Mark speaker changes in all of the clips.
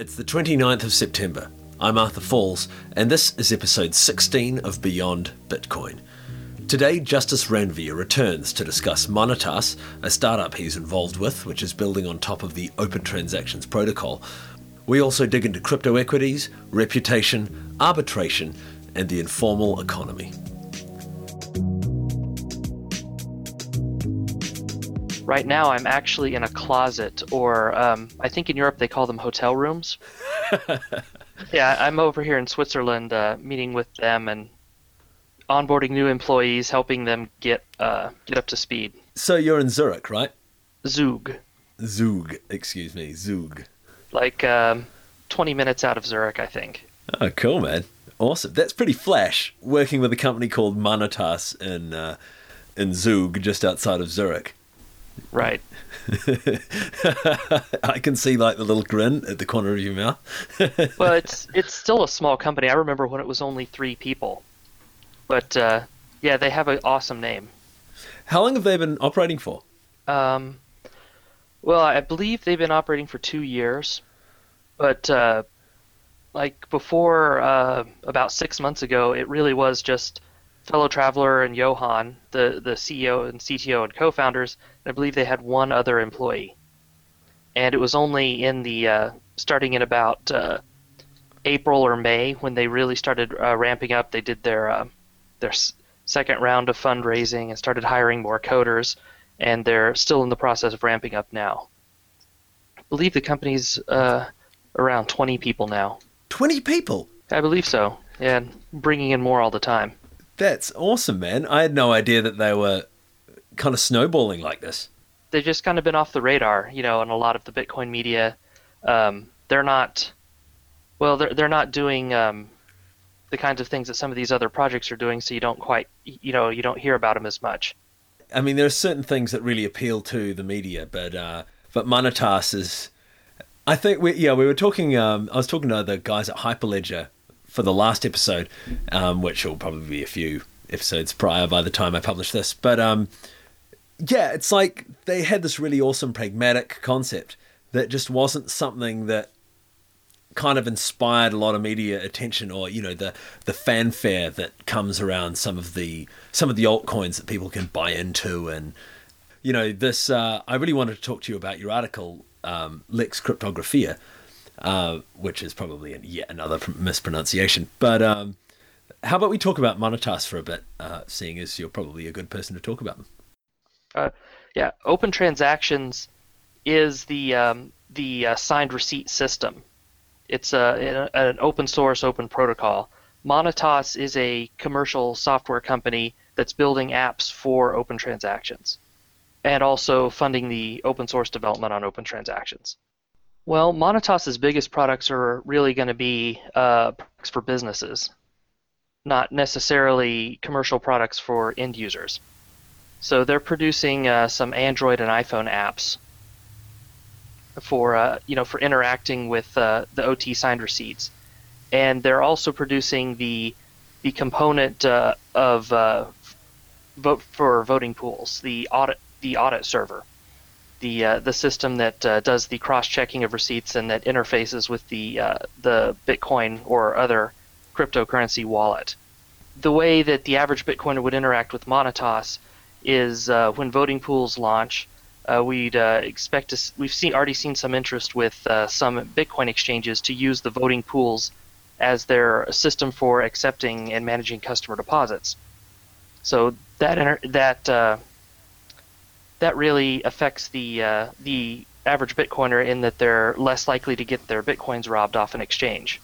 Speaker 1: It's the 29th of September. I'm Arthur Falls, and this is episode 16 of Beyond Bitcoin. Today, Justus Ranvier returns to discuss Monetas, a startup he's involved with, which is building on top of the Open Transactions Protocol. We also dig into crypto equities, reputation, arbitration, and the informal economy.
Speaker 2: Right now, I'm actually in a closet, or um, I think in Europe they call them hotel rooms. yeah, I'm over here in Switzerland uh, meeting with them and onboarding new employees, helping them get uh, get up to speed.
Speaker 1: So you're in Zurich, right?
Speaker 2: Zug.
Speaker 1: Zug, excuse me, Zug.
Speaker 2: Like um, 20 minutes out of Zurich, I think.
Speaker 1: Oh, cool, man. Awesome. That's pretty flash. Working with a company called Monetas in uh, in Zug, just outside of Zurich.
Speaker 2: Right.
Speaker 1: I can see like the little grin at the corner of your mouth.
Speaker 2: well, it's it's still a small company. I remember when it was only three people, but uh, yeah, they have an awesome name.
Speaker 1: How long have they been operating for?
Speaker 2: Um, well, I believe they've been operating for two years, but uh, like before, uh, about six months ago, it really was just fellow traveler and Johan, the the CEO and CTO and co-founders. I believe they had one other employee, and it was only in the uh, starting in about uh, April or May when they really started uh, ramping up. They did their uh, their s- second round of fundraising and started hiring more coders, and they're still in the process of ramping up now. I believe the company's uh, around 20 people now.
Speaker 1: 20 people?
Speaker 2: I believe so. Yeah, and bringing in more all the time.
Speaker 1: That's awesome, man. I had no idea that they were kind of snowballing like this.
Speaker 2: They've just kind of been off the radar, you know, in a lot of the Bitcoin media. Um, they're not, well, they're they're not doing um, the kinds of things that some of these other projects are doing. So you don't quite, you know, you don't hear about them as much.
Speaker 1: I mean, there are certain things that really appeal to the media, but uh, but Monetas is. I think we yeah we were talking. Um, I was talking to the guys at Hyperledger for the last episode, um, which will probably be a few episodes prior by the time I publish this. But um, yeah, it's like they had this really awesome pragmatic concept that just wasn't something that kind of inspired a lot of media attention or you know the the fanfare that comes around some of the some of the altcoins that people can buy into and you know this uh, I really wanted to talk to you about your article um, Lex Cryptographia uh, which is probably yet another mispronunciation but um, how about we talk about Monetas for a bit uh, seeing as you're probably a good person to talk about them
Speaker 2: uh, yeah open transactions is the um, the uh, signed receipt system it's a, an open source, open protocol. Monetas is a commercial software company that's building apps for open transactions and also funding the open source development on open transactions. Well, Monetas's biggest products are really going to be uh, products for businesses, not necessarily commercial products for end users. So they're producing uh, some Android and iPhone apps for uh, you know for interacting with uh, the OT signed receipts, and they're also producing the the component uh, of uh, vote for voting pools, the audit the audit server, the uh, the system that uh, does the cross checking of receipts and that interfaces with the the Bitcoin or other cryptocurrency wallet. The way that the average Bitcoiner would interact with Monetas is when voting pools launch uh, we'd uh, expect to. We've seen already seen some interest with uh, some Bitcoin exchanges to use the voting pools as their system for accepting and managing customer deposits. So that that uh, that really affects the uh, the average Bitcoiner in that they're less likely to get their bitcoins robbed off an exchange.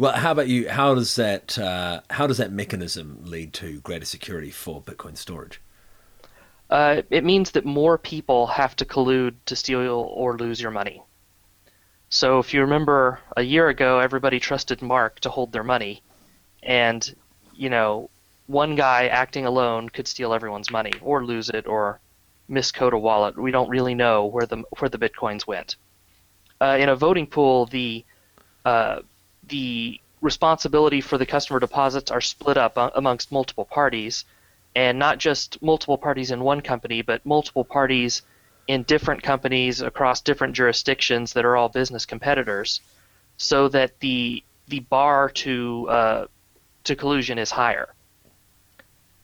Speaker 1: Well, how about you? How does that uh, how does that mechanism lead to greater security for Bitcoin storage?
Speaker 2: Uh, it means that more people have to collude to steal or lose your money. So if you remember a year ago, everybody trusted Mark to hold their money, and you know, one guy acting alone could steal everyone's money or lose it or miscode a wallet. We don't really know where the where the bitcoins went. Uh, in a voting pool, the uh, the responsibility for the customer deposits are split up amongst multiple parties and not just multiple parties in one company, but multiple parties in different companies across different jurisdictions that are all business competitors. so that the the bar to uh, to collusion is higher.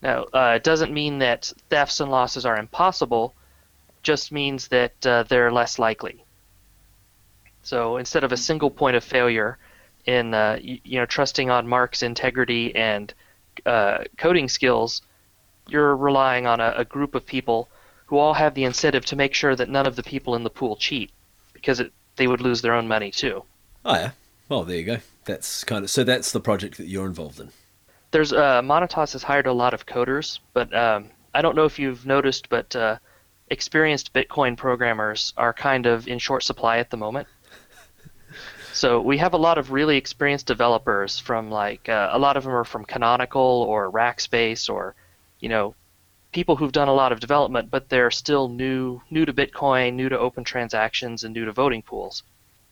Speaker 2: Now, uh, it doesn't mean that thefts and losses are impossible, just means that uh, they're less likely. So instead of a single point of failure in uh, you, you, know trusting on Mark's integrity and uh, coding skills, you're relying on a, a, group of people who all have the incentive to make sure that none of the people in the pool cheat, because it, they would lose their own money too.
Speaker 1: Oh yeah. Well, there you go. That's kind of so. That's the project that you're involved in.
Speaker 2: There's uh, Monetas has hired a lot of coders, but um, I don't know if you've noticed, but uh, experienced Bitcoin programmers are kind of in short supply at the moment. So we have a lot of really experienced developers from like uh, a lot of them are from Canonical or Rackspace or you know people who've done a lot of development, but they're still new new to Bitcoin, new to open transactions, and new to voting pools.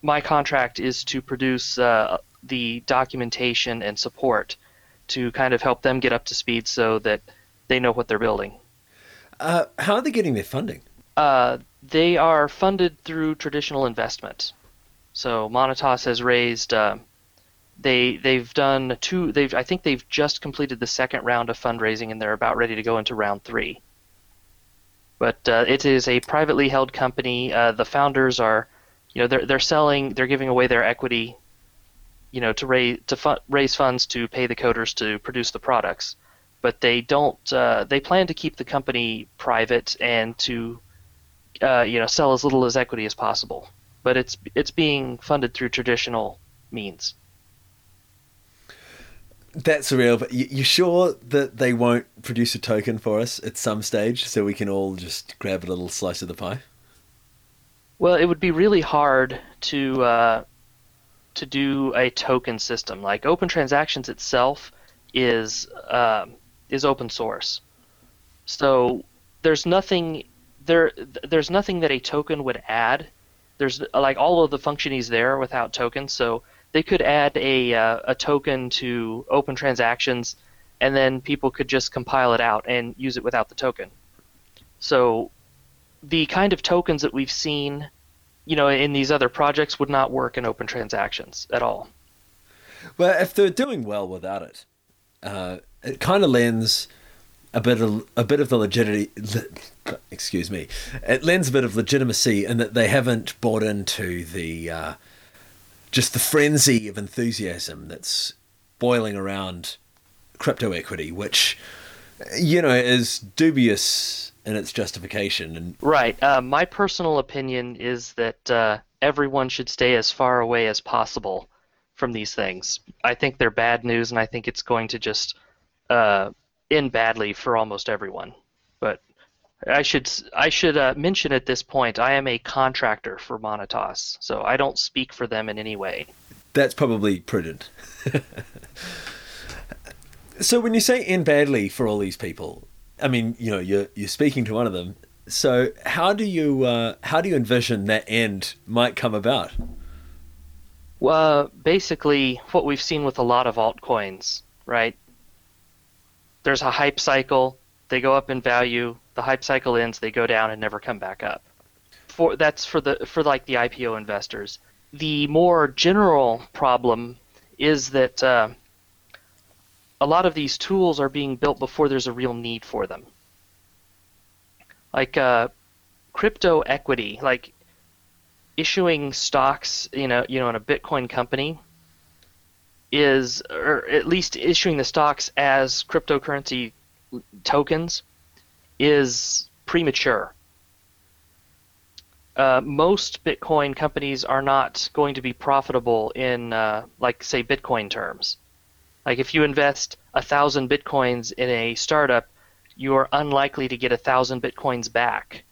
Speaker 2: My contract is to produce uh, the documentation and support to kind of help them get up to speed so that they know what they're building.
Speaker 1: Uh, how are they getting their funding?
Speaker 2: Uh, they are funded through traditional investment. So Monetas has raised. Uh, they they've done two. They've I think they've just completed the second round of fundraising and they're about ready to go into round three. But uh, it is a privately held company. Uh, the founders are, you know, they're they're selling. They're giving away their equity, you know, to raise to fu- raise funds to pay the coders to produce the products. But they don't. Uh, they plan to keep the company private and to, uh, you know, sell as little as equity as possible but it's it's being funded through traditional means.
Speaker 1: That's real, but you, you sure that they won't produce a token for us at some stage so we can all just grab a little slice of the pie?
Speaker 2: Well, it would be really hard to uh, to do a token system. Like Open Transactions itself is uh, is open source, so there's nothing there. There's nothing that a token would add there's like all of the functionings there without tokens. So they could add a uh, a token to open transactions, and then people could just compile it out and use it without the token. So the kind of tokens that we've seen, you know, in these other projects would not work in open transactions at all.
Speaker 1: Well, if they're doing well without it, uh, it kind of lends a bit of a bit of the legitimacy. Excuse me. It lends a bit of legitimacy in that they haven't bought into the uh, just the frenzy of enthusiasm that's boiling around crypto equity, which you know is dubious in its justification. And
Speaker 2: right, uh, my personal opinion is that uh, everyone should stay as far away as possible from these things. I think they're bad news, and I think it's going to just uh, end badly for almost everyone. But I should I should uh, mention at this point I am a contractor for Monetas, so I don't speak for them in any way.
Speaker 1: That's probably prudent. so when you say end badly for all these people, I mean you know you're you're speaking to one of them. So how do you uh, how do you envision that end might come about?
Speaker 2: Well, basically, what we've seen with a lot of altcoins, right? there's a hype cycle. They go up in value. The hype cycle ends. They go down and never come back up. For that's for the for like the IPO investors. The more general problem is that uh, a lot of these tools are being built before there's a real need for them. Like uh, crypto equity, like issuing stocks, you know, you know, in a Bitcoin company is, or at least issuing the stocks as cryptocurrency tokens, is premature. Uh, most Bitcoin companies are not going to be profitable in, uh, like, say, Bitcoin terms. Like, if you invest a thousand Bitcoins in a startup, you are unlikely to get a thousand Bitcoins back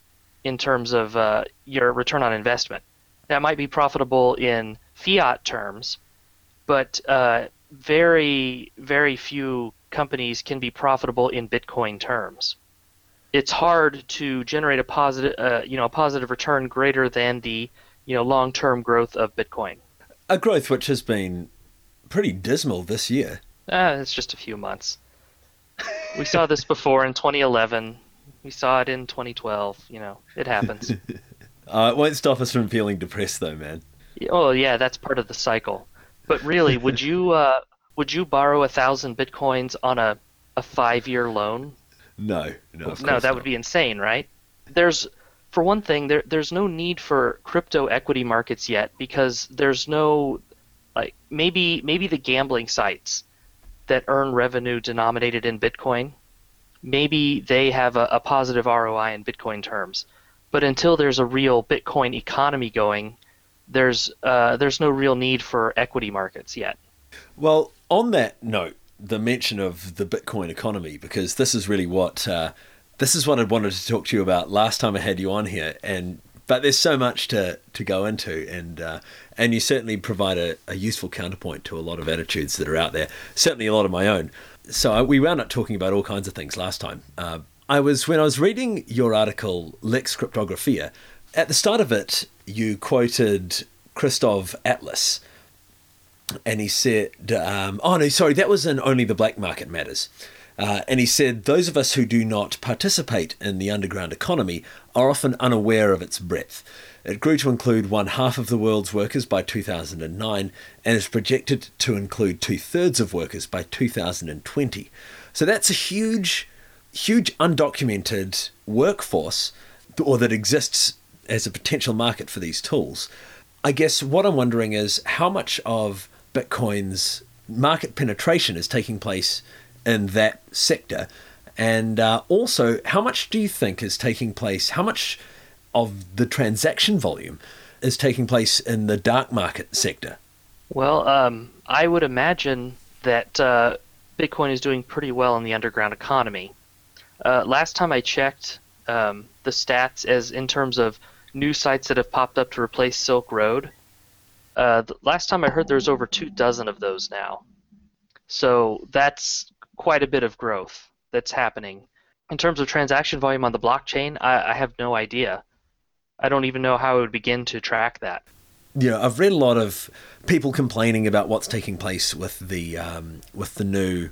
Speaker 2: in terms of uh, your return on investment. That might be profitable in fiat terms, but uh, very very few companies can be profitable in Bitcoin terms. It's hard to generate a positive uh, you know a positive return greater than the you know long term growth of Bitcoin.
Speaker 1: A growth which has been pretty dismal this year.
Speaker 2: Uh, it's just a few months. we saw this before in 2011. We saw it in 2012. You know, it happens.
Speaker 1: uh, it won't stop us from feeling depressed, though, man.
Speaker 2: Oh yeah, that's part of the cycle. But really, would you uh, would you borrow a thousand bitcoins on a a five year loan?
Speaker 1: No, no,
Speaker 2: no, that
Speaker 1: not.
Speaker 2: would be insane, right? There's for one thing, there there's no need for crypto equity markets yet because there's no like maybe maybe the gambling sites that earn revenue denominated in Bitcoin, maybe they have a, a positive ROI in Bitcoin terms. But until there's a real Bitcoin economy going, there's uh, there's no real need for equity markets yet.
Speaker 1: Well, on that note, the mention of the Bitcoin economy, because this is really what uh, this is what I wanted to talk to you about last time I had you on here, and but there's so much to, to go into, and uh, and you certainly provide a, a, useful counterpoint to a lot of attitudes that are out there. Certainly a lot of my own. So I, we wound up talking about all kinds of things last time. Uh, I was when I was reading your article Lex Cryptographia. At the start of it, you quoted Christoph Atlas, and he said, um, "Oh no, sorry, that was in Only the Black Market Matters." Uh, and he said, Those of us who do not participate in the underground economy are often unaware of its breadth. It grew to include one half of the world's workers by 2009 and is projected to include two thirds of workers by 2020. So that's a huge, huge undocumented workforce or that exists as a potential market for these tools. I guess what I'm wondering is how much of Bitcoin's market penetration is taking place in that sector? And uh, also, how much do you think is taking place? How much of the transaction volume is taking place in the dark market sector?
Speaker 2: Well, um, I would imagine that uh, Bitcoin is doing pretty well in the underground economy. Uh, last time I checked um, the stats, as in terms of new sites that have popped up to replace Silk Road, uh, last time I heard there was over two dozen of those now. So that's quite a bit of growth that's happening. In terms of transaction volume on the blockchain, I, I have no idea. I don't even know how I would begin to track that.
Speaker 1: Yeah, I've read a lot of people complaining about what's taking place with the um, with the new,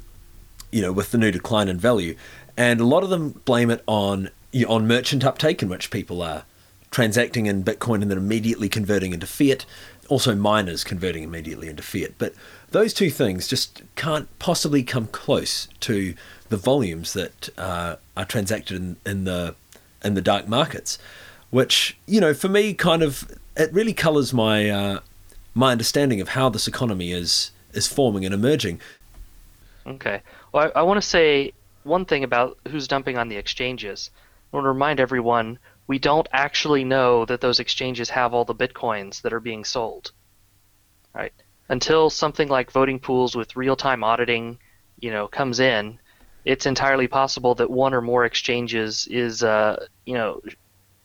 Speaker 1: you know, with the new decline in value, and a lot of them blame it on on merchant uptake, in which people are transacting in Bitcoin and then immediately converting into fiat. Also, miners converting immediately into fiat. But those two things just can't possibly come close to the volumes that uh, are transacted in, in the in the dark markets, which you know for me kind of it really colours my uh, my understanding of how this economy is is forming and emerging.
Speaker 2: Okay, well I, I want to say one thing about who's dumping on the exchanges. I want to remind everyone we don't actually know that those exchanges have all the bitcoins that are being sold. Right? until something like voting pools with real-time auditing, you know, comes in, it's entirely possible that one or more exchanges is, uh, you know,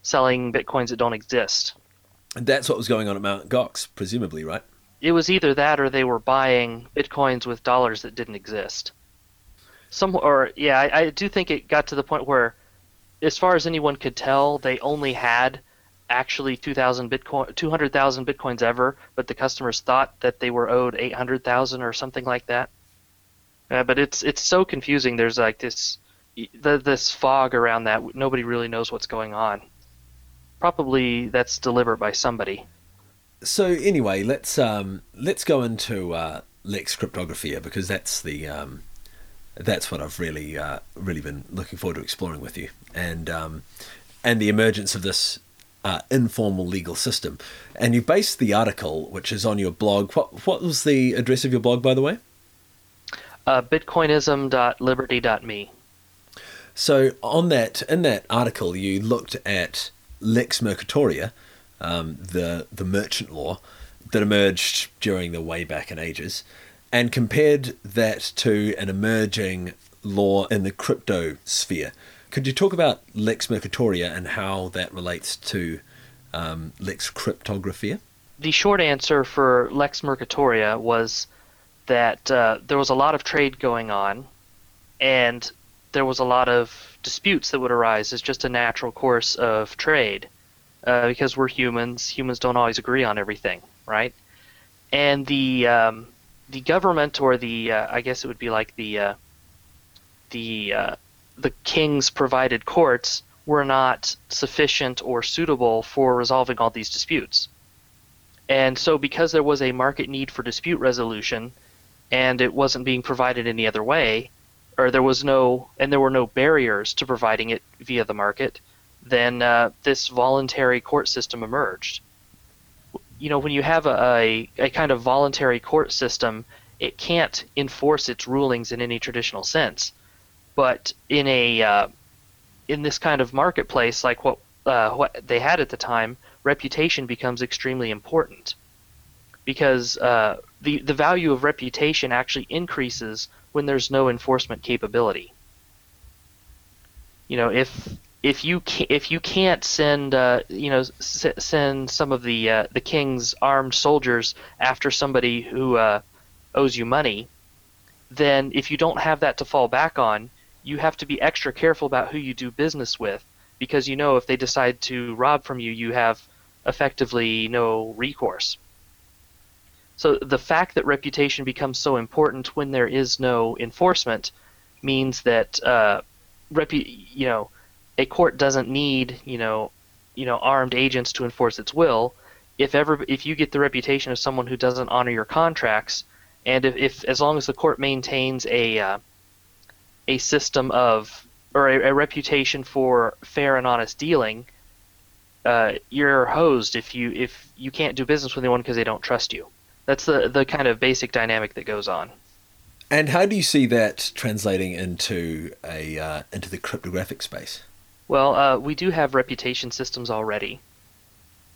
Speaker 2: selling bitcoins that don't exist.
Speaker 1: And that's what was going on at Mt. Gox, presumably, right?
Speaker 2: It was either that or they were buying bitcoins with dollars that didn't exist. Some, or yeah, I, I do think it got to the point where, as far as anyone could tell, they only had actually 2,000 Bitcoin, 200,000 Bitcoins ever, but the customers thought that they were owed 800,000 or something like that. Uh, but it's it's so confusing. There's like this the, this fog around that. Nobody really knows what's going on. Probably that's delivered by somebody.
Speaker 1: So anyway, let's um, let's go into uh, Lex cryptography because that's the um, that's what I've really uh, really been looking forward to exploring with you, and um, and the emergence of this uh, informal legal system. And you based the article, which is on your blog. What what was the address of your blog, by the way?
Speaker 2: Uh, Bitcoinism.liberty.me.
Speaker 1: So on that, in that article, you looked at Lex Mercatoria, um, the the merchant law that emerged during the way back in Ages, and compared that to an emerging law in the crypto sphere. Could you talk about Lex Mercatoria and how that relates to um, Lex Cryptographia?
Speaker 2: The short answer for Lex Mercatoria was that uh, there was a lot of trade going on, and there was a lot of disputes that would arise as just a natural course of trade, uh, because we're humans. Humans don't always agree on everything, right? And the um, the government, or the uh, I guess it would be like the uh, the uh, the king's provided courts were not sufficient or suitable for resolving all these disputes. And so, because there was a market need for dispute resolution, and it wasn't being provided any other way, or there was no, and there were no barriers to providing it via the market, then uh, this voluntary court system emerged. You know, when you have a, a, a kind of voluntary court system, it can't enforce its rulings in any traditional sense. But in a uh, in this kind of marketplace, like what uh, what they had at the time, reputation becomes extremely important because uh, the the value of reputation actually increases when there's no enforcement capability. You know, if if you can, if you can't send uh, you know s- send some of the uh, the king's armed soldiers after somebody who uh, owes you money, then if you don't have that to fall back on, you have to be extra careful about who you do business with because you know if they decide to rob from you, you have effectively no recourse. So the fact that reputation becomes so important when there is no enforcement means that uh, repu- you know a court doesn't need you know you know armed agents to enforce its will. If ever if you get the reputation of someone who doesn't honor your contracts, and if, if as long as the court maintains a uh, a system of or a, a, reputation for fair and honest dealing, uh, you're hosed if you if you can't do business with anyone because they don't trust you. That's the the kind of basic dynamic that goes on.
Speaker 1: And how do you see that translating into a uh, into the cryptographic space?
Speaker 2: Well, uh, we do have reputation systems already.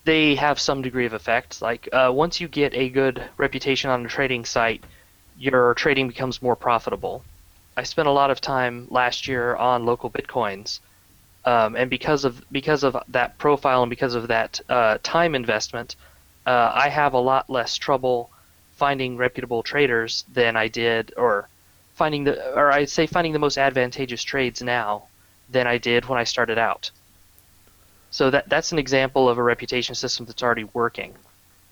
Speaker 2: They have some degree of effect. Like uh, once you get a good reputation on a trading site, your trading becomes more profitable. I spent a lot of time last year on local bitcoins, um, and because of because of that profile and because of that uh, time investment, uh, I have a lot less trouble finding reputable traders than I did, or finding the, or I'd say finding the most advantageous trades now than I did when I started out. So that that's an example of a reputation system that's already working.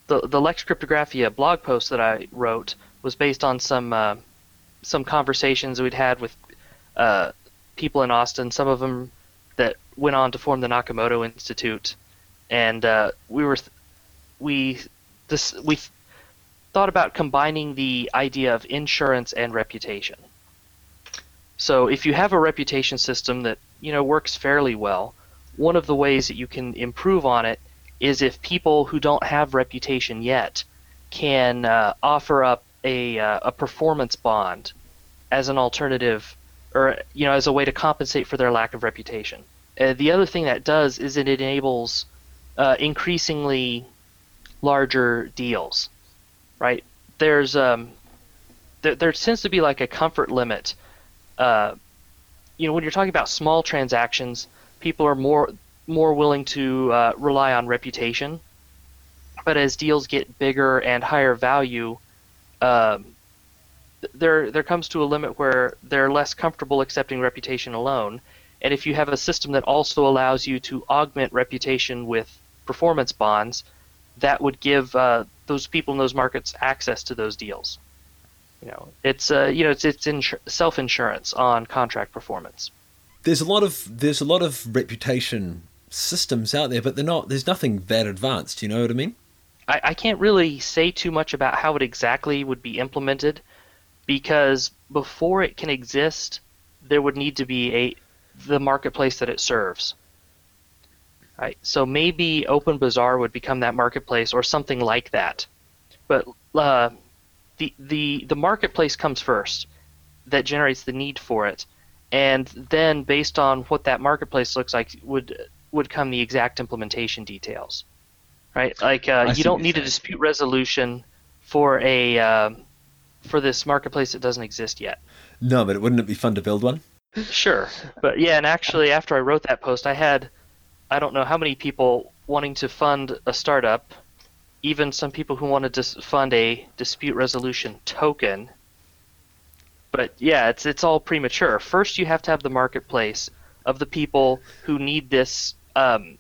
Speaker 2: The the Lex Cryptographia blog post that I wrote was based on some uh, some conversations we'd had with uh, people in Austin. Some of them that went on to form the Nakamoto Institute, and uh, we were we this we thought about combining the idea of insurance and reputation. So if you have a reputation system that you know works fairly well, one of the ways that you can improve on it is if people who don't have reputation yet can uh, offer up a, uh, a performance bond as an alternative or you know as a way to compensate for their lack of reputation. Uh, the other thing that does is it enables uh, increasingly larger deals, right? There's um, there, there tends to be like a comfort limit. You know, when you're talking about small transactions, people are more more willing to uh, rely on reputation. But as deals get bigger and higher value, um, there there comes to a limit where they're less comfortable accepting reputation alone. And if you have a system that also allows you to augment reputation with performance bonds, that would give uh, those people in those markets access to those deals. You know, it's uh, you know it's it's insur- self insurance on contract performance.
Speaker 1: There's a lot of there's a lot of reputation systems out there, but they're not. There's nothing that advanced. You know what I mean?
Speaker 2: I, I can't really say too much about how it exactly would be implemented because before it can exist, there would need to be a the marketplace that it serves. Right. So maybe OpenBazaar would become that marketplace or something like that. But uh, the the the marketplace comes first, that generates the need for it, and then based on what that marketplace looks like would would come the exact implementation details. Right. Like uh, you don't need a dispute resolution for a uh, for this marketplace that doesn't exist yet.
Speaker 1: No, but wouldn't it be fun to build one?
Speaker 2: Sure, but yeah, and actually, after I wrote that post, I had I don't know how many people wanting to fund a startup, even some people who wanted to fund a dispute resolution token. But yeah, it's it's all premature. First, you have to have the marketplace of the people who need this, um,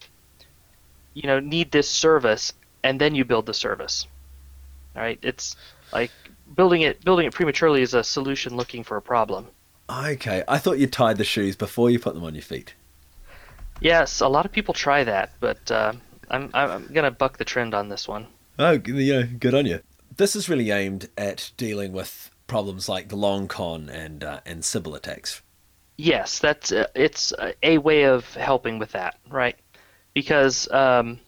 Speaker 2: you know, need this service, and then you build the service. All right, it's like building it building it prematurely is a solution looking for a problem.
Speaker 1: Okay, I thought you tied the shoes before you put them on your feet.
Speaker 2: Yes, a lot of people try that, but uh, I'm I'm gonna buck the trend on this one.
Speaker 1: Oh, you know, good on you. This is really aimed at dealing with problems like the long con and uh, and Sybil attacks.
Speaker 2: Yes, that's uh, it's a way of helping with that, right? Because um,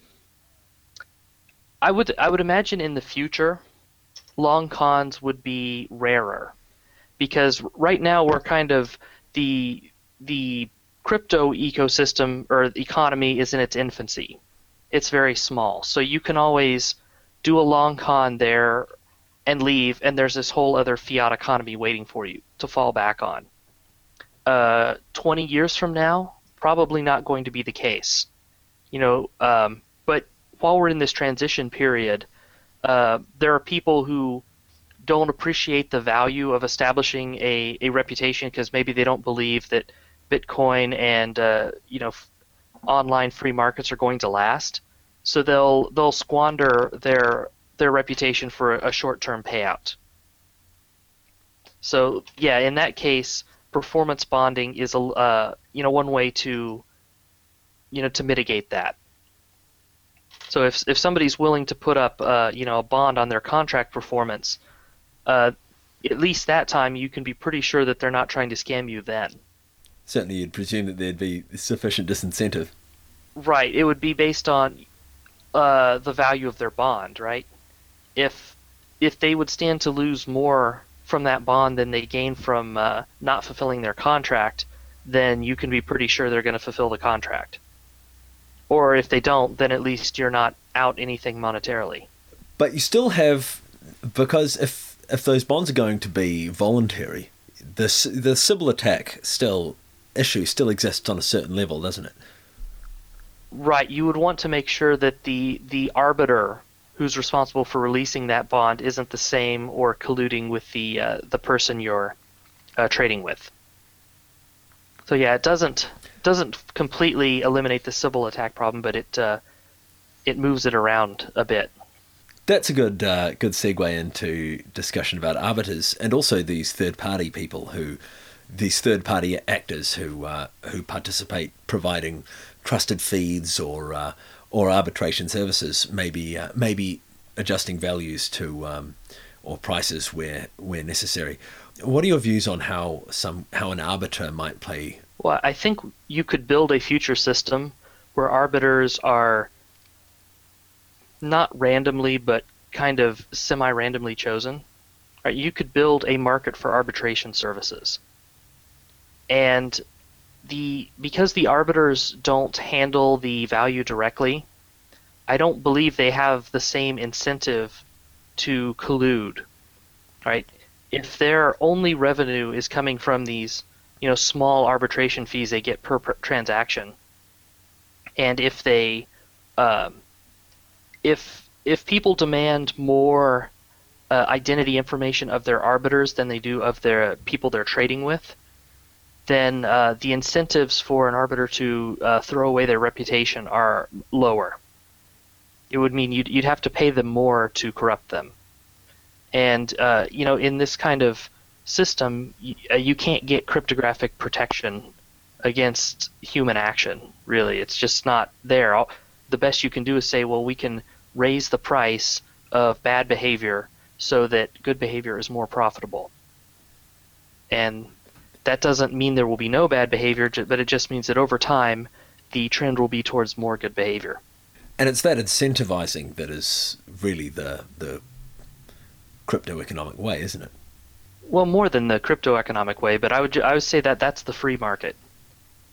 Speaker 2: I would I would imagine in the future, long cons would be rarer, because right now we're kind of the the crypto ecosystem or economy is in its infancy. It's very small, so you can always do a long con there and leave, and there's this whole other fiat economy waiting for you to fall back on. Uh, 20 years from now, probably not going to be the case. You know, um, but while we're in this transition period, uh, there are people who don't appreciate the value of establishing a, a reputation because maybe they don't believe that Bitcoin and uh, you know online free markets are going to last. So they'll they'll squander their their reputation for a short-term payout. So yeah, in that case, performance bonding is a uh, you know one way to you know to mitigate that. So if if somebody's willing to put up uh, you know a bond on their contract performance, uh, at least that time you can be pretty sure that they're not trying to scam you then.
Speaker 1: Certainly, you'd presume that there'd be sufficient disincentive.
Speaker 2: Right. It would be based on uh, the value of their bond, right? If if they would stand to lose more from that bond than they gain from uh, not fulfilling their contract, then you can be pretty sure they're going to fulfill the contract. Or if they don't, then at least you're not out anything monetarily.
Speaker 1: But you still have, because if if those bonds are going to be voluntary, the the Sybil attack still issue still exists on a certain level, doesn't it?
Speaker 2: Right. You would want to make sure that the the arbiter who's responsible for releasing that bond isn't the same or colluding with the uh, the person you're uh, trading with. So yeah, it doesn't doesn't completely eliminate the Sybil attack problem, but it uh, it moves it around a bit.
Speaker 1: That's a good uh, good segue into discussion about arbiters and also these third party people who these third party actors who uh, who participate providing trusted feeds or uh, or arbitration services, maybe uh, maybe adjusting values to um, or prices where where necessary. What are your views on how some how an arbiter might play?
Speaker 2: Well, I think you could build a future system where arbiters are not randomly but kind of semi-randomly chosen. Right? You could build a market for arbitration services. And the because the arbiters don't handle the value directly, I don't believe they have the same incentive to collude. Right? If their only revenue is coming from these, you know, small arbitration fees they get per, per transaction, and if they, um, if if people demand more uh, identity information of their arbiters than they do of their people they're trading with, then uh, the incentives for an arbiter to uh, throw away their reputation are lower. It would mean you'd, you'd have to pay them more to corrupt them. And, uh, you know, in this kind of system, you, uh, you can't get cryptographic protection against human action, really. It's just not there. All, the best you can do is say, well, we can raise the price of bad behavior so that good behavior is more profitable. And that doesn't mean there will be no bad behavior, but it just means that over time, the trend will be towards more good behavior.
Speaker 1: And it's that incentivizing that is really the the crypto economic way, isn't it?
Speaker 2: Well, more than the crypto economic way, but I would I would say that that's the free market.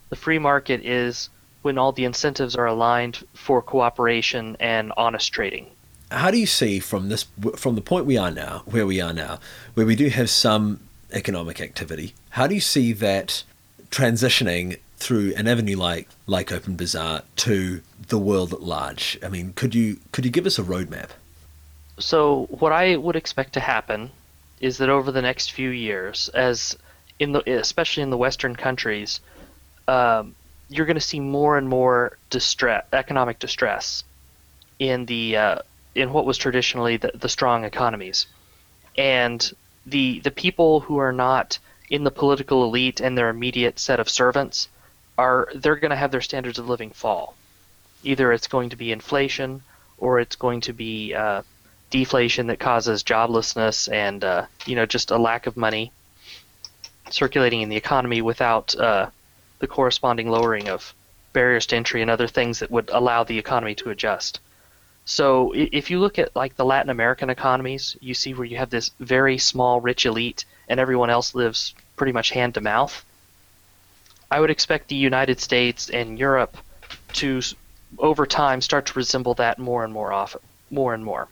Speaker 2: The free market is when all the incentives are aligned for cooperation and honest trading.
Speaker 1: How do you see from this from the point we are now, where we are now, where we do have some economic activity. How do you see that transitioning through an avenue like like Open Bazaar to the world at large? I mean, could you could you give us a roadmap?
Speaker 2: So what I would expect to happen is that over the next few years, as in the especially in the Western countries, um, you're going to see more and more distress, economic distress, in the uh, in what was traditionally the, the strong economies, and the the people who are not in the political elite and their immediate set of servants are they're going to have their standards of living fall. Either it's going to be inflation, or it's going to be uh, deflation that causes joblessness and uh, you know just a lack of money circulating in the economy without uh, the corresponding lowering of barriers to entry and other things that would allow the economy to adjust. So if you look at like the Latin American economies, you see where you have this very small rich elite and everyone else lives pretty much hand to mouth. I would expect the United States and Europe to over time start to resemble that more and more often, more and more.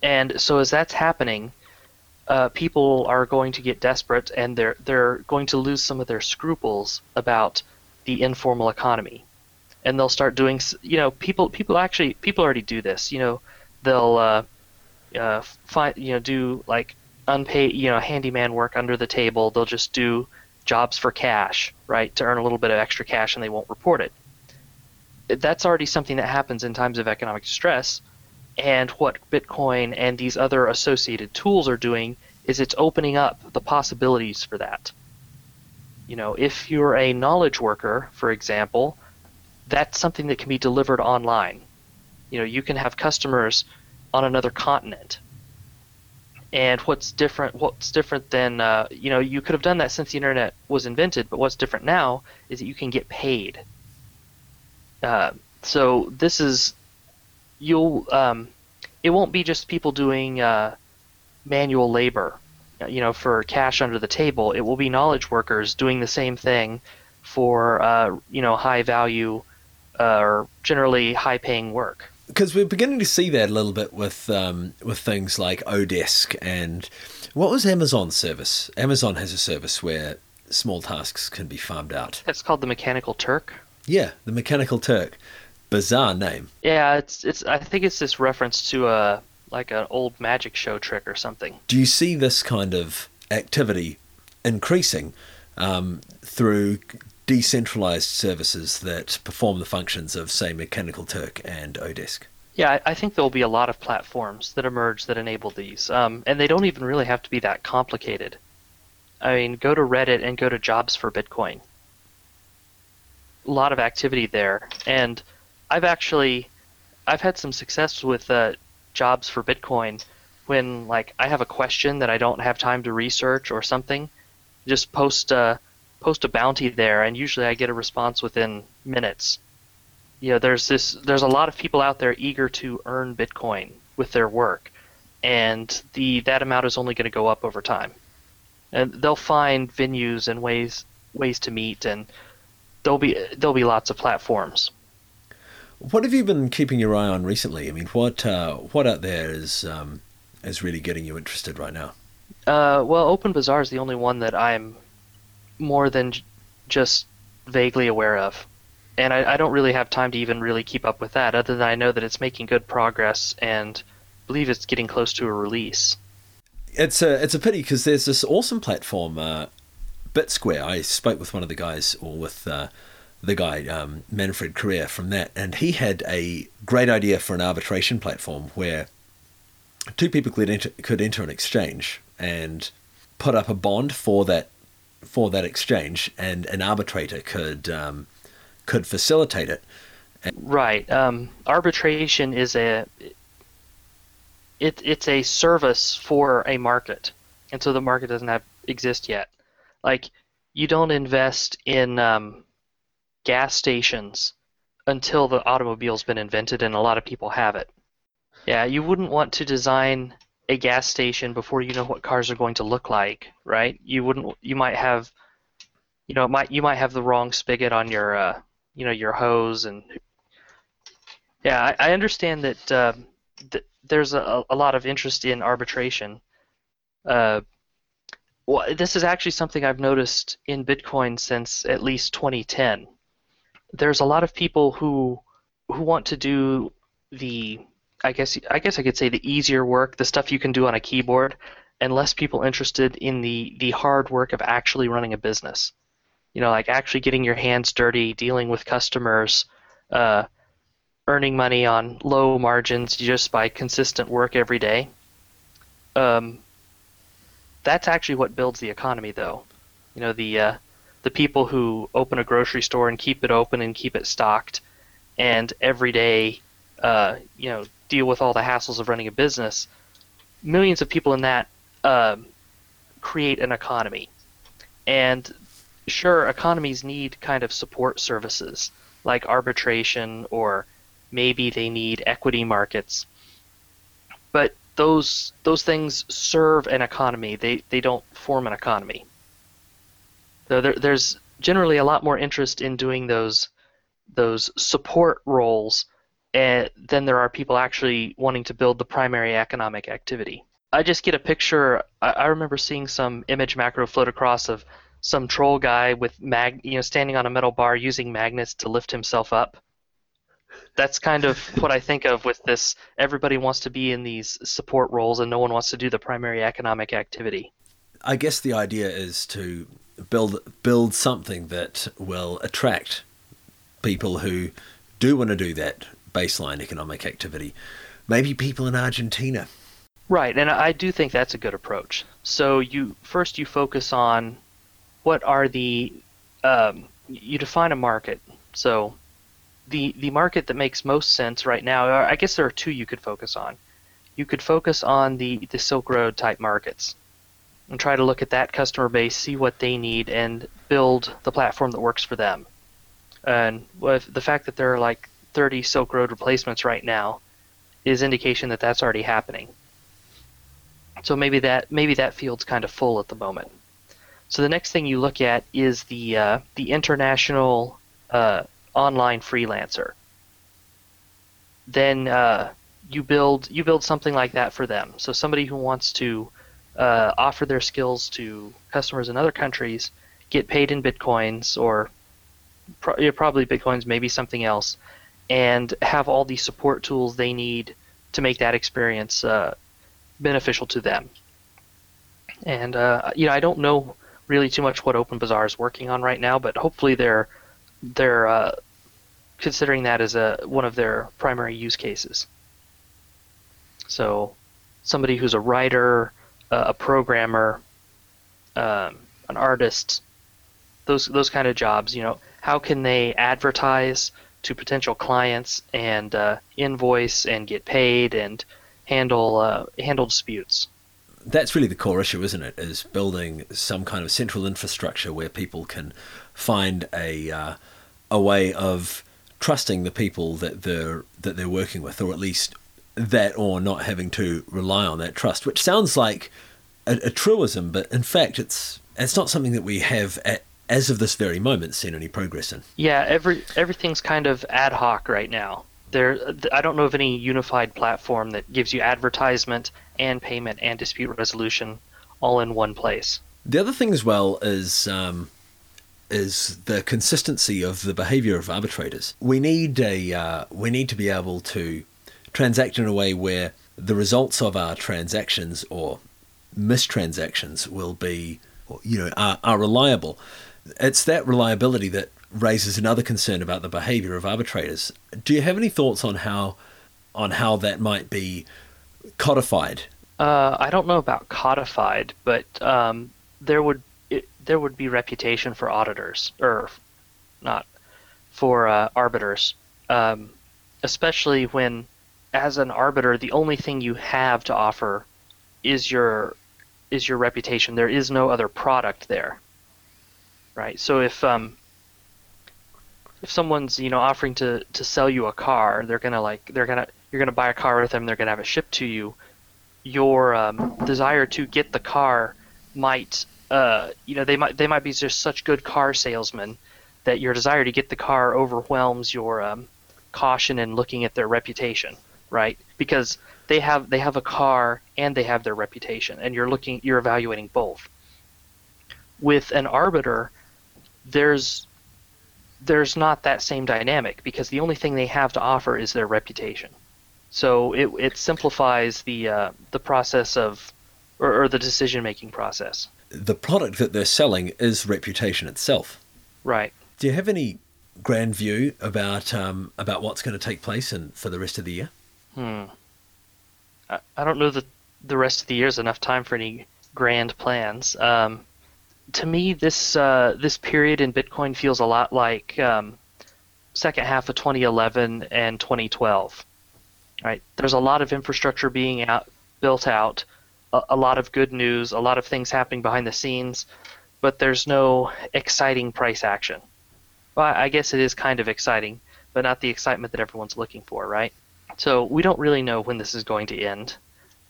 Speaker 2: And so as that's happening, uh, people are going to get desperate and they're they're going to lose some of their scruples about the informal economy and they'll start doing you know people people actually people already do this you know they'll uh, uh, find you know do like unpaid you know handyman work under the table. They'll just do jobs for cash right to earn a little bit of extra cash and they won't report it. That's already something that happens in times of economic distress and what bitcoin and these other associated tools are doing is it's opening up the possibilities for that. You know if you're a knowledge worker for example that's something that can be delivered online. You know, you can have customers on another continent. And what's different? What's different than uh, you know? You could have done that since the internet was invented, but what's different now is that you can get paid. Uh, so this is you'll um, it won't be just people doing uh, manual labor, you know, for cash under the table. It will be knowledge workers doing the same thing for uh, you know high value uh, or generally high paying work.
Speaker 1: Because we're beginning to see that a little bit with um, with things like Odesk and what was Amazon's service? Amazon has a service where small tasks can be farmed out.
Speaker 2: That's called the Mechanical Turk.
Speaker 1: Yeah, the Mechanical Turk. Bizarre name.
Speaker 2: Yeah, it's it's. I think it's this reference to a like an old magic show trick or something.
Speaker 1: Do you see this kind of activity increasing um, through decentralized services that perform the functions of, say, Mechanical Turk and Odesk?
Speaker 2: Yeah, I think there will be a lot of platforms that emerge that enable these, um, and they don't even really have to be that complicated. I mean, go to Reddit and go to Jobs for Bitcoin. A lot of activity there, and I've actually, I've had some success with uh, Jobs for Bitcoin when like I have a question that I don't have time to research or something. Just post uh, post a bounty there, and usually I get a response within minutes. You know, there's this there's a lot of people out there eager to earn Bitcoin with their work, and the that amount is only going to go up over time. And they'll find venues and ways ways to meet, and there'll be there'll be lots of platforms.
Speaker 1: What have you been keeping your eye on recently? I mean, what uh, what out there is um, is really getting you interested right now?
Speaker 2: Uh, well, Open Bazaar is the only one that I'm more than j- just vaguely aware of. And I, I, don't really have time to even really keep up with that, other than I know that it's making good progress and believe it's getting close to a release.
Speaker 1: It's a it's a pity because there's this awesome platform, uh, BitSquare. I spoke with one of the guys, or with uh, the guy um, Manfred Karrer from that, and he had a great idea for an arbitration platform where two people could enter, could enter an exchange and put up a bond for that for that exchange, and an arbitrator could um, could facilitate it.
Speaker 2: Right. Um, arbitration is a it, it's a service for a market, and so the market doesn't have exist yet. Like you don't invest in um, gas stations until the automobile's been invented, and a lot of people have it. Yeah, you wouldn't want to design a gas station before you know what cars are going to look like, right? You wouldn't. You might have, you know, might you might have the wrong spigot on your, uh, you know, your hose, and yeah, I, I understand that uh, th- there's a, a lot of interest in arbitration. Uh, well, this is actually something I've noticed in Bitcoin since at least 2010. There's a lot of people who who want to do the I guess I guess I could say the easier work, the stuff you can do on a keyboard, and less people interested in the the hard work of actually running a business. You know, like actually getting your hands dirty, dealing with customers, uh, earning money on low margins just by consistent work every day. Um, that's actually what builds the economy, though. You know, the uh, the people who open a grocery store and keep it open and keep it stocked, and every day uh, you know, deal with all the hassles of running a business. Millions of people in that um, create an economy, and sure, economies need kind of support services like arbitration or maybe they need equity markets. But those those things serve an economy. They they don't form an economy. There, there's generally a lot more interest in doing those those support roles uh, than there are people actually wanting to build the primary economic activity. I just get a picture. I, I remember seeing some image macro float across of some troll guy with mag, you know, standing on a metal bar using magnets to lift himself up. That's kind of what I think of with this. Everybody wants to be in these support roles, and no one wants to do the primary economic activity.
Speaker 1: I guess the idea is to build build something that will attract people who do want to do that baseline economic activity. Maybe people in Argentina.
Speaker 2: Right, and I do think that's a good approach. So you first you focus on what are the um, you define a market. So the the market that makes most sense right now, I guess there are two you could focus on. You could focus on the the Silk Road type markets and try to look at that customer base, see what they need, and build the platform that works for them. And with the fact that there are like 30 Silk Road replacements right now is indication that that's already happening. So maybe that maybe that field's kind of full at the moment. So the next thing you look at is the uh, the international uh, online freelancer. Then uh, you build you build something like that for them. So somebody who wants to uh, offer their skills to customers in other countries, get paid in bitcoins or pro- probably bitcoins, maybe something else, and have all the support tools they need to make that experience uh, beneficial to them. And uh, you know, I don't know really too much what OpenBazaar is working on right now, but hopefully they're they're uh, considering that as a one of their primary use cases. So, somebody who's a writer, uh, a programmer, um, an artist, those those kind of jobs. You know, how can they advertise to potential clients and uh, invoice and get paid and handle uh, handle disputes?
Speaker 1: that's really the core issue, isn't it? Is building some kind of central infrastructure where people can find a uh, a way of trusting the people that they're that they're working with, or at least that, or not having to rely on that trust. Which sounds like a, a truism, but in fact, it's it's not something that we have at, as of this very moment seen any progress in.
Speaker 2: Yeah, every everything's kind of ad hoc right now there I don't know of any unified platform that gives you advertisement and payment and dispute resolution all in one place.
Speaker 1: The other thing as well is um, is the consistency of the behavior of arbitrators. We need a uh, we need to be able to transact in a way where the results of our transactions or mistransactions will be you know are, are reliable. It's that reliability that raises another concern about the behavior of arbitrators. Do you have any thoughts on how on how that might be codified?
Speaker 2: Uh, I don't know about codified, but um, there would it, there would be reputation for auditors or not for uh, arbiters, um, especially when as an arbiter the only thing you have to offer is your is your reputation. There is no other product there, right? So if um, if someone's you know offering to to sell you a car, they're gonna like they're gonna you're gonna buy a car with them. They're gonna have it shipped to you. Your um, desire to get the car might uh, you know they might they might be just such good car salesmen that your desire to get the car overwhelms your um, caution in looking at their reputation, right? Because they have they have a car and they have their reputation, and you're looking you're evaluating both. With an arbiter, there's there's not that same dynamic because the only thing they have to offer is their reputation. So it, it simplifies the uh, the process of or, or the decision making process.
Speaker 1: The product that they're selling is reputation itself.
Speaker 2: Right.
Speaker 1: Do you have any grand view about um, about what's going to take place and for the rest of the year?
Speaker 2: Hmm. I, I don't know that the rest of the year is enough time for any grand plans. Um, to me, this uh, this period in Bitcoin feels a lot like um, second half of 2011 and 2012. Right? There's a lot of infrastructure being out, built out, a, a lot of good news, a lot of things happening behind the scenes, but there's no exciting price action. Well, I guess it is kind of exciting, but not the excitement that everyone's looking for, right? So we don't really know when this is going to end,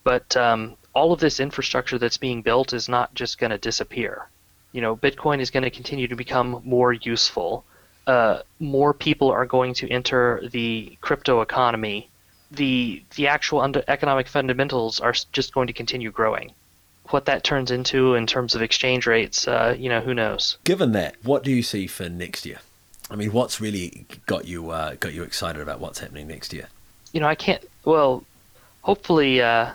Speaker 2: but um, all of this infrastructure that's being built is not just going to disappear. You know, Bitcoin is going to continue to become more useful. Uh, more people are going to enter the crypto economy. The the actual under economic fundamentals are just going to continue growing. What that turns into in terms of exchange rates, uh, you know, who knows?
Speaker 1: Given that, what do you see for next year? I mean, what's really got you uh, got you excited about what's happening next year?
Speaker 2: You know, I can't. Well, hopefully, uh,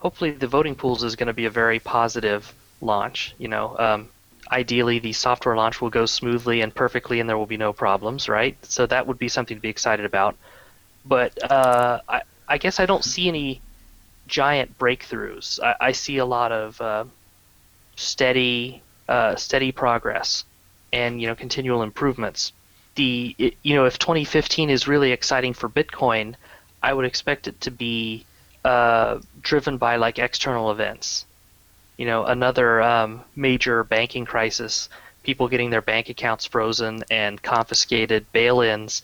Speaker 2: hopefully the voting pools is going to be a very positive launch. You know, um, ideally the software launch will go smoothly and perfectly, and there will be no problems, right? So that would be something to be excited about. But uh, I, I guess I don't see any giant breakthroughs. I, I see a lot of uh, steady, uh, steady progress, and you know, continual improvements. The you know, if 2015 is really exciting for Bitcoin, I would expect it to be uh, driven by like external events. You know, another um, major banking crisis, people getting their bank accounts frozen and confiscated, bail-ins.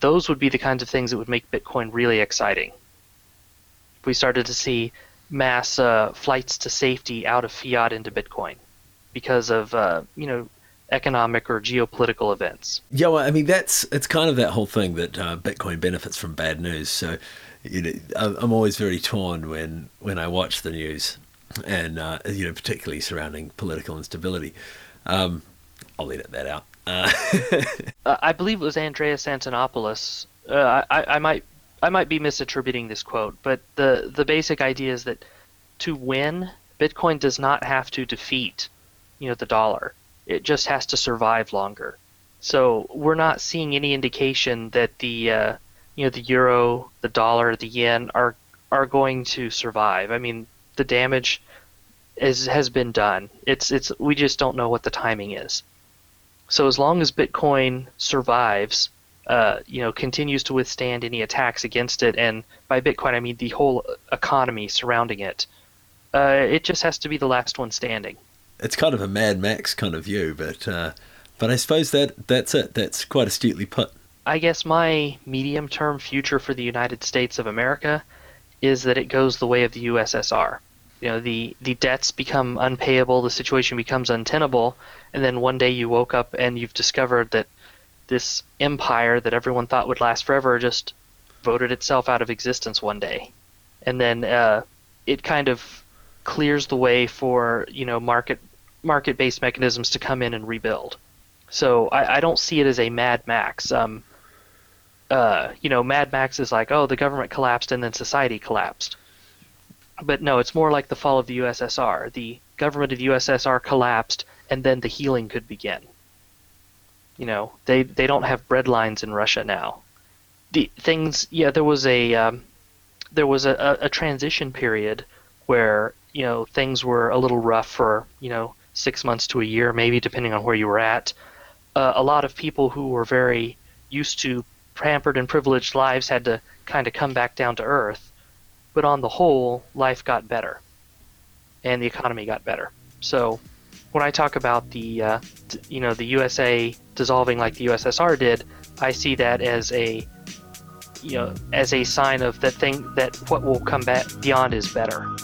Speaker 2: Those would be the kinds of things that would make Bitcoin really exciting. If we started to see mass uh, flights to safety out of fiat into Bitcoin because of uh, you know economic or geopolitical events.
Speaker 1: Yeah, well, I mean that's it's kind of that whole thing that uh, Bitcoin benefits from bad news. So you know, I'm always very torn when when I watch the news, and uh, you know, particularly surrounding political instability. Um, I'll edit that out. Uh,
Speaker 2: uh, I believe it was Andreas Antonopoulos. Uh, I, I might I might be misattributing this quote, but the the basic idea is that to win, Bitcoin does not have to defeat, you know, the dollar. It just has to survive longer. So we're not seeing any indication that the uh, you know the euro, the dollar, the yen are are going to survive. I mean, the damage is has been done. It's it's we just don't know what the timing is. So as long as Bitcoin survives, uh, you know, continues to withstand any attacks against it, and by Bitcoin I mean the whole economy surrounding it, uh, it just has to be the last one standing.
Speaker 1: It's kind of a Mad Max kind of view, but uh, but I suppose that that's it. That's quite astutely put.
Speaker 2: I guess my medium term future for the United States of America is that it goes the way of the USSR. You know, the, the debts become unpayable, the situation becomes untenable, and then one day you woke up and you've discovered that this empire that everyone thought would last forever just voted itself out of existence one day. And then uh, it kind of clears the way for, you know, market market based mechanisms to come in and rebuild. So I, I don't see it as a Mad Max. Um, uh, you know, Mad Max is like, oh, the government collapsed and then society collapsed. But no, it's more like the fall of the USSR. The government of USSR collapsed, and then the healing could begin. You know, they they don't have bread lines in Russia now. The things, yeah, there was a um, there was a, a transition period where you know things were a little rough for you know six months to a year, maybe depending on where you were at. Uh, a lot of people who were very used to pampered and privileged lives had to kind of come back down to earth. But on the whole, life got better, and the economy got better. So, when I talk about the, uh, you know, the USA dissolving like the USSR did, I see that as a, you know, as a sign of that thing that what will come back beyond is better.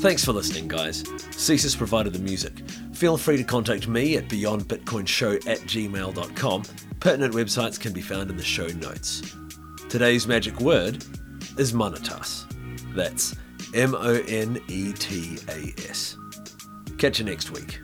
Speaker 1: Thanks for listening, guys. Cesis provided the music. Feel free to contact me at beyondbitcoinshow at gmail.com. Pertinent websites can be found in the show notes. Today's magic word is monetas. That's M O N E T A S. Catch you next week.